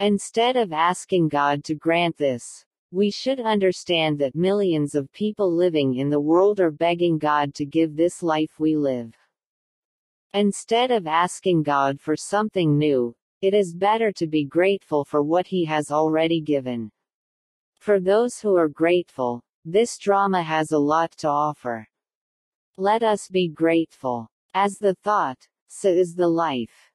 Instead of asking God to grant this, we should understand that millions of people living in the world are begging God to give this life we live. Instead of asking God for something new, it is better to be grateful for what He has already given. For those who are grateful, this drama has a lot to offer. Let us be grateful. As the thought, so is the life.